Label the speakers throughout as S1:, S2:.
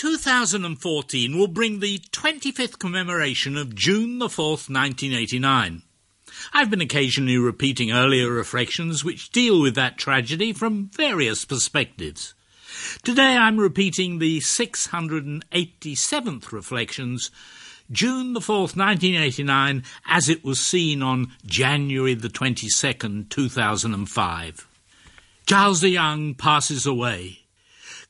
S1: 2014 will bring the 25th commemoration of June the 4th, 1989. I've been occasionally repeating earlier reflections which deal with that tragedy from various perspectives. Today I'm repeating the 687th reflections, June the 4th, 1989, as it was seen on January the 22nd, 2005. Zhao Ziyang passes away.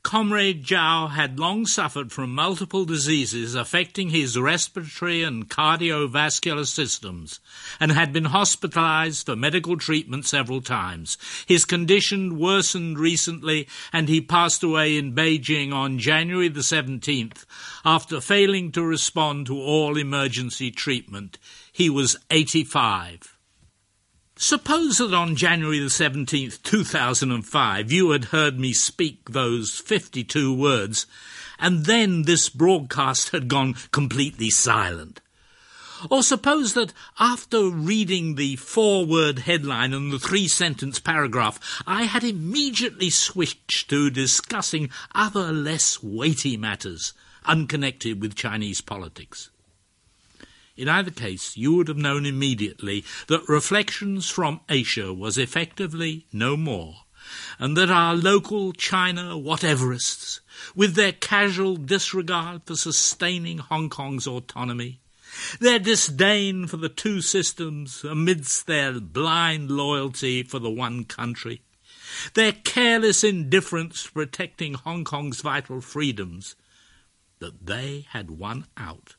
S1: Comrade Zhao had long suffered from multiple diseases affecting his respiratory and cardiovascular systems and had been hospitalized for medical treatment several times. His condition worsened recently and he passed away in Beijing on January the 17th after failing to respond to all emergency treatment. He was 85. Suppose that on January the 17th, 2005, you had heard me speak those 52 words, and then this broadcast had gone completely silent. Or suppose that after reading the four word headline and the three sentence paragraph, I had immediately switched to discussing other less weighty matters unconnected with Chinese politics. In either case, you would have known immediately that Reflections from Asia was effectively no more, and that our local China whateverists, with their casual disregard for sustaining Hong Kong's autonomy, their disdain for the two systems amidst their blind loyalty for the one country, their careless indifference protecting Hong Kong's vital freedoms, that they had won out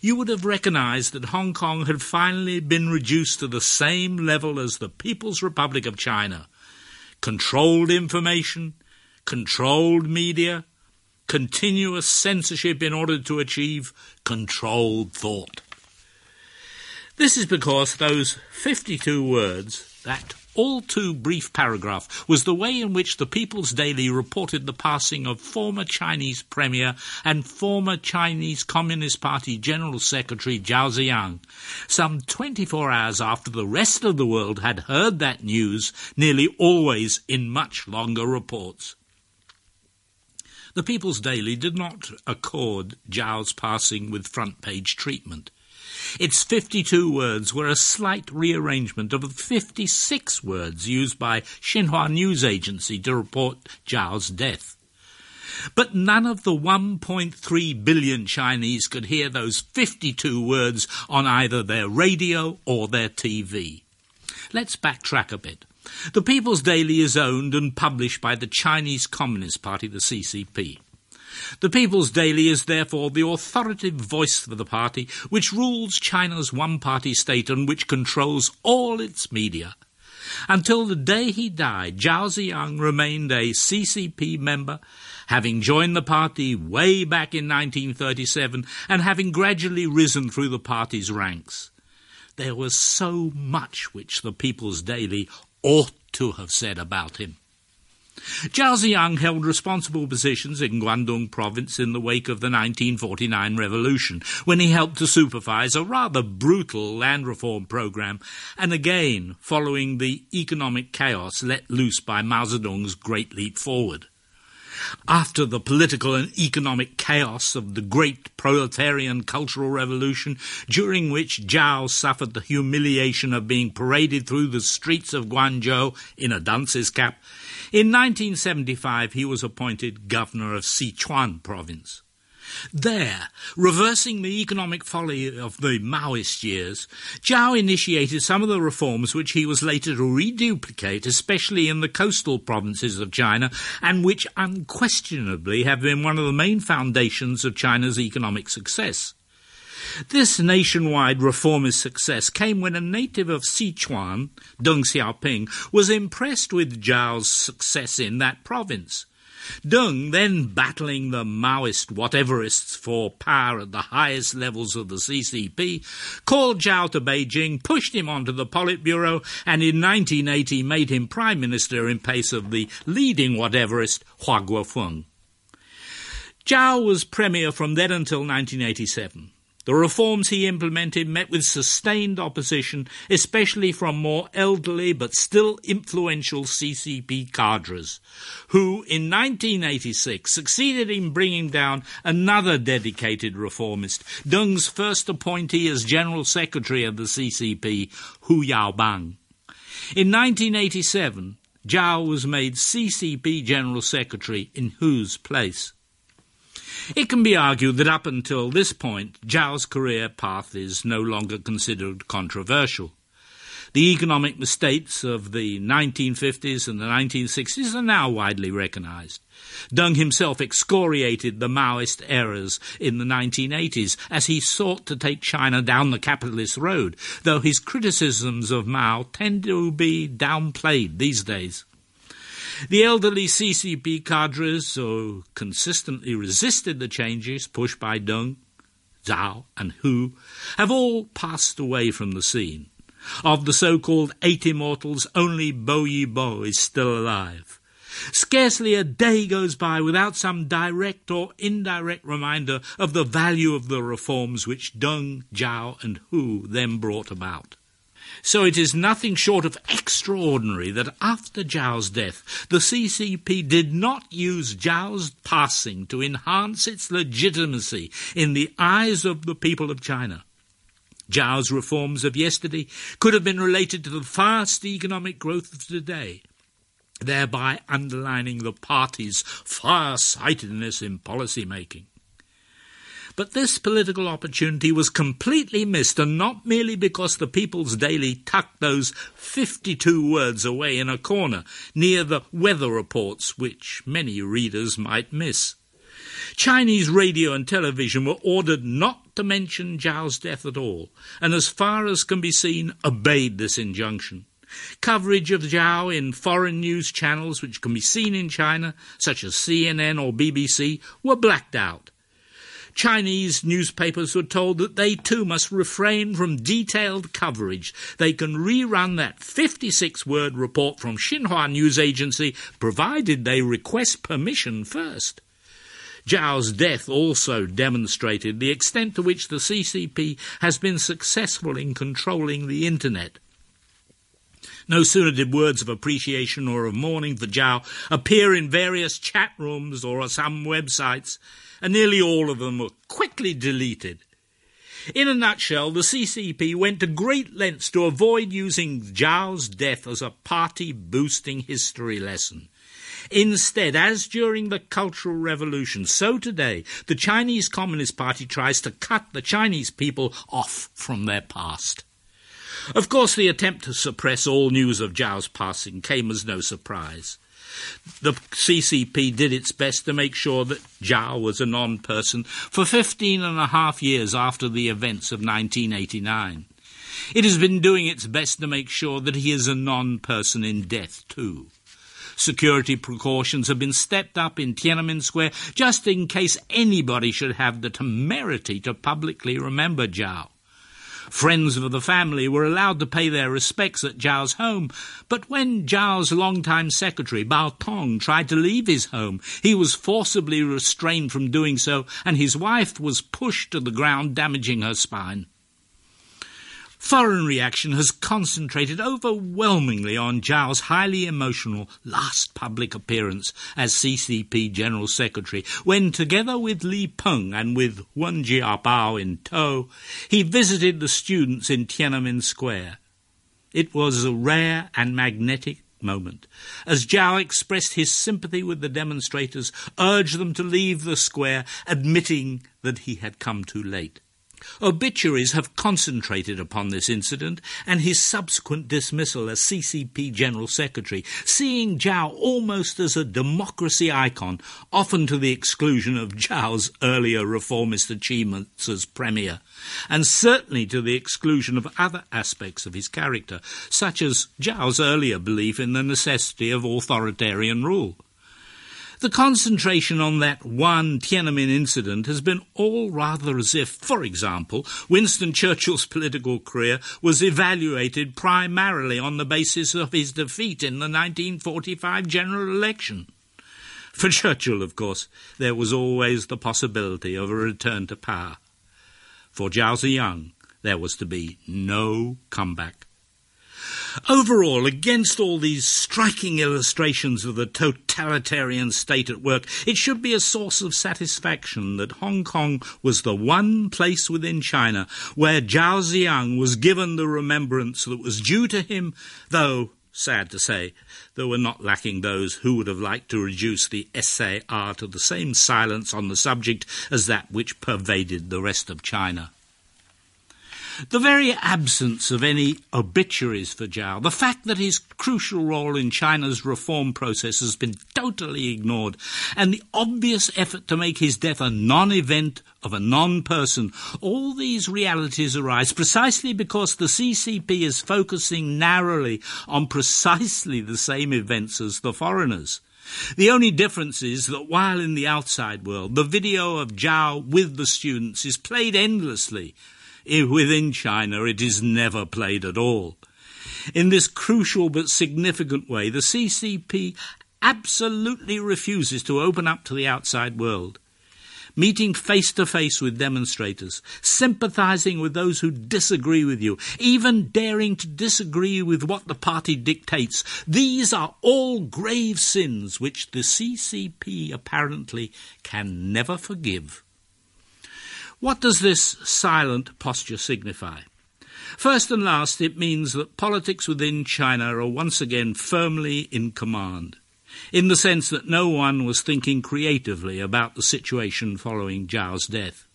S1: you would have recognized that Hong Kong had finally been reduced to the same level as the People's Republic of China. Controlled information, controlled media, continuous censorship in order to achieve controlled thought. This is because those 52 words, that all too brief paragraph was the way in which the People's Daily reported the passing of former Chinese Premier and former Chinese Communist Party General Secretary Zhao Ziyang, some 24 hours after the rest of the world had heard that news, nearly always in much longer reports. The People's Daily did not accord Zhao's passing with front page treatment. Its 52 words were a slight rearrangement of the 56 words used by Xinhua News Agency to report Zhao's death. But none of the 1.3 billion Chinese could hear those 52 words on either their radio or their TV. Let's backtrack a bit. The People's Daily is owned and published by the Chinese Communist Party, the CCP. The People's Daily is therefore the authoritative voice for the party which rules China's one-party state and which controls all its media. Until the day he died, Zhao Ziyang remained a CCP member, having joined the party way back in 1937 and having gradually risen through the party's ranks. There was so much which the People's Daily ought to have said about him. Zhao Ziyang held responsible positions in Guangdong province in the wake of the 1949 revolution, when he helped to supervise a rather brutal land reform program, and again following the economic chaos let loose by Mao Zedong's Great Leap Forward. After the political and economic chaos of the great proletarian cultural revolution, during which Zhao suffered the humiliation of being paraded through the streets of Guangzhou in a dunce's cap, in 1975, he was appointed governor of Sichuan province. There, reversing the economic folly of the Maoist years, Zhao initiated some of the reforms which he was later to reduplicate, especially in the coastal provinces of China, and which unquestionably have been one of the main foundations of China's economic success. This nationwide reformist success came when a native of Sichuan, Deng Xiaoping, was impressed with Zhao's success in that province. Deng, then battling the Maoist whateverists for power at the highest levels of the CCP, called Zhao to Beijing, pushed him onto the Politburo, and in 1980 made him prime minister in place of the leading whateverist Hua Guofeng. Zhao was premier from then until 1987. The reforms he implemented met with sustained opposition, especially from more elderly but still influential CCP cadres, who in 1986 succeeded in bringing down another dedicated reformist, Deng's first appointee as General Secretary of the CCP, Hu Yaobang. In 1987, Zhao was made CCP General Secretary in Hu's place. It can be argued that up until this point, Zhao's career path is no longer considered controversial. The economic mistakes of the 1950s and the 1960s are now widely recognized. Deng himself excoriated the Maoist errors in the 1980s as he sought to take China down the capitalist road, though his criticisms of Mao tend to be downplayed these days. The elderly CCP cadres who consistently resisted the changes pushed by Deng, Zhao, and Hu have all passed away from the scene. Of the so-called eight immortals, only Bo Yibo is still alive. Scarcely a day goes by without some direct or indirect reminder of the value of the reforms which Deng, Zhao, and Hu then brought about. So it is nothing short of extraordinary that after Zhao's death, the CCP did not use Zhao's passing to enhance its legitimacy in the eyes of the people of China. Zhao's reforms of yesterday could have been related to the fast economic growth of today, thereby underlining the party's far-sightedness in policy making. But this political opportunity was completely missed, and not merely because the People's Daily tucked those 52 words away in a corner near the weather reports, which many readers might miss. Chinese radio and television were ordered not to mention Zhao's death at all, and as far as can be seen, obeyed this injunction. Coverage of Zhao in foreign news channels which can be seen in China, such as CNN or BBC, were blacked out, Chinese newspapers were told that they too must refrain from detailed coverage. They can rerun that 56 word report from Xinhua News Agency provided they request permission first. Zhao's death also demonstrated the extent to which the CCP has been successful in controlling the internet. No sooner did words of appreciation or of mourning for Zhao appear in various chat rooms or some websites and nearly all of them were quickly deleted. In a nutshell, the CCP went to great lengths to avoid using Zhao's death as a party boosting history lesson. Instead, as during the Cultural Revolution, so today, the Chinese Communist Party tries to cut the Chinese people off from their past. Of course, the attempt to suppress all news of Zhao's passing came as no surprise the CCP did its best to make sure that Zhao was a non-person for 15 and a half years after the events of 1989. It has been doing its best to make sure that he is a non-person in death too. Security precautions have been stepped up in Tiananmen Square just in case anybody should have the temerity to publicly remember Zhao. Friends of the family were allowed to pay their respects at Zhao's home, but when Zhao's longtime secretary, Bao Tong, tried to leave his home, he was forcibly restrained from doing so, and his wife was pushed to the ground, damaging her spine. Foreign reaction has concentrated overwhelmingly on Zhao's highly emotional last public appearance as CCP General Secretary, when, together with Li Peng and with Wen Jiabao in tow, he visited the students in Tiananmen Square. It was a rare and magnetic moment, as Zhao expressed his sympathy with the demonstrators, urged them to leave the square, admitting that he had come too late. Obituaries have concentrated upon this incident and his subsequent dismissal as CCP General Secretary, seeing Zhao almost as a democracy icon, often to the exclusion of Zhao's earlier reformist achievements as Premier, and certainly to the exclusion of other aspects of his character, such as Zhao's earlier belief in the necessity of authoritarian rule. The concentration on that one Tiananmen incident has been all rather as if, for example, Winston Churchill's political career was evaluated primarily on the basis of his defeat in the 1945 general election. For Churchill, of course, there was always the possibility of a return to power. For Zhao Ziyang, there was to be no comeback. Overall, against all these striking illustrations of the totalitarian state at work, it should be a source of satisfaction that Hong Kong was the one place within China where Zhao Ziyang was given the remembrance that was due to him, though sad to say, there were not lacking those who would have liked to reduce the SAR to the same silence on the subject as that which pervaded the rest of China. The very absence of any obituaries for Zhao, the fact that his crucial role in China's reform process has been totally ignored, and the obvious effort to make his death a non event of a non person, all these realities arise precisely because the CCP is focusing narrowly on precisely the same events as the foreigners. The only difference is that while in the outside world the video of Zhao with the students is played endlessly, within China it is never played at all. In this crucial but significant way, the CCP absolutely refuses to open up to the outside world. Meeting face to face with demonstrators, sympathizing with those who disagree with you, even daring to disagree with what the party dictates, these are all grave sins which the CCP apparently can never forgive. What does this silent posture signify? First and last, it means that politics within China are once again firmly in command, in the sense that no one was thinking creatively about the situation following Zhao's death.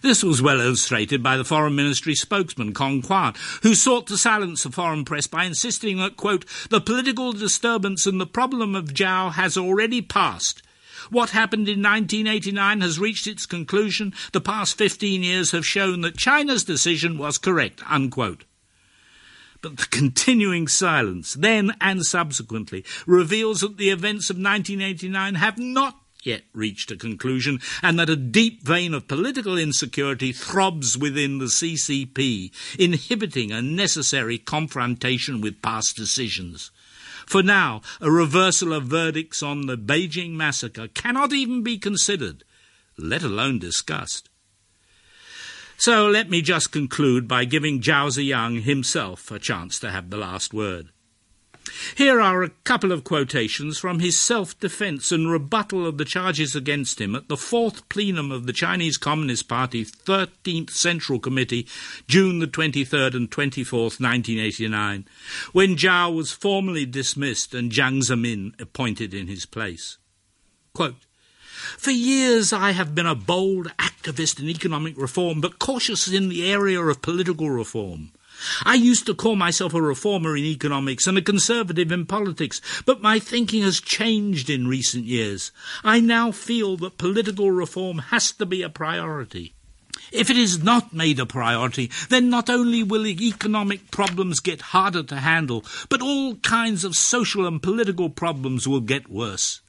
S1: This was well illustrated by the Foreign Ministry spokesman, Kong Quan, who sought to silence the foreign press by insisting that, quote, the political disturbance and the problem of Zhao has already passed what happened in 1989 has reached its conclusion. The past 15 years have shown that China's decision was correct. Unquote. But the continuing silence, then and subsequently, reveals that the events of 1989 have not yet reached a conclusion, and that a deep vein of political insecurity throbs within the CCP, inhibiting a necessary confrontation with past decisions. For now, a reversal of verdicts on the Beijing massacre cannot even be considered, let alone discussed. So let me just conclude by giving Zhao Ziyang himself a chance to have the last word. Here are a couple of quotations from his self defense and rebuttal of the charges against him at the fourth plenum of the Chinese Communist Party 13th Central Committee, June the 23rd and 24th, 1989, when Zhao was formally dismissed and Jiang Zemin appointed in his place. Quote, for years I have been a bold activist in economic reform, but cautious in the area of political reform. I used to call myself a reformer in economics and a conservative in politics, but my thinking has changed in recent years. I now feel that political reform has to be a priority. If it is not made a priority, then not only will economic problems get harder to handle, but all kinds of social and political problems will get worse.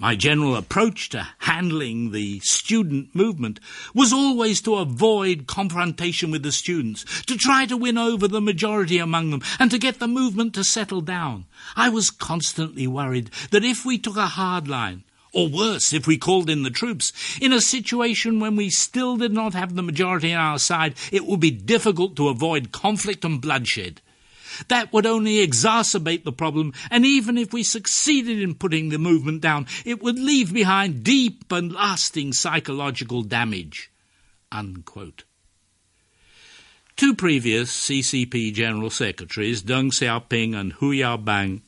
S1: My general approach to handling the student movement was always to avoid confrontation with the students, to try to win over the majority among them, and to get the movement to settle down. I was constantly worried that if we took a hard line, or worse, if we called in the troops, in a situation when we still did not have the majority on our side, it would be difficult to avoid conflict and bloodshed. That would only exacerbate the problem, and even if we succeeded in putting the movement down, it would leave behind deep and lasting psychological damage. Unquote. Two previous CCP General Secretaries, Deng Xiaoping and Hu Yaobang,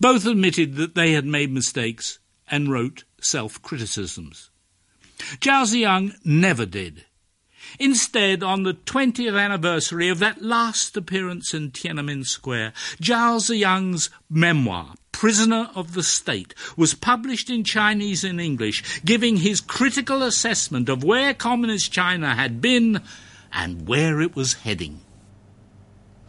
S1: both admitted that they had made mistakes and wrote self criticisms. Zhao Ziyang never did. Instead, on the 20th anniversary of that last appearance in Tiananmen Square, Zhao Ziyang's memoir, Prisoner of the State, was published in Chinese and English, giving his critical assessment of where Communist China had been and where it was heading.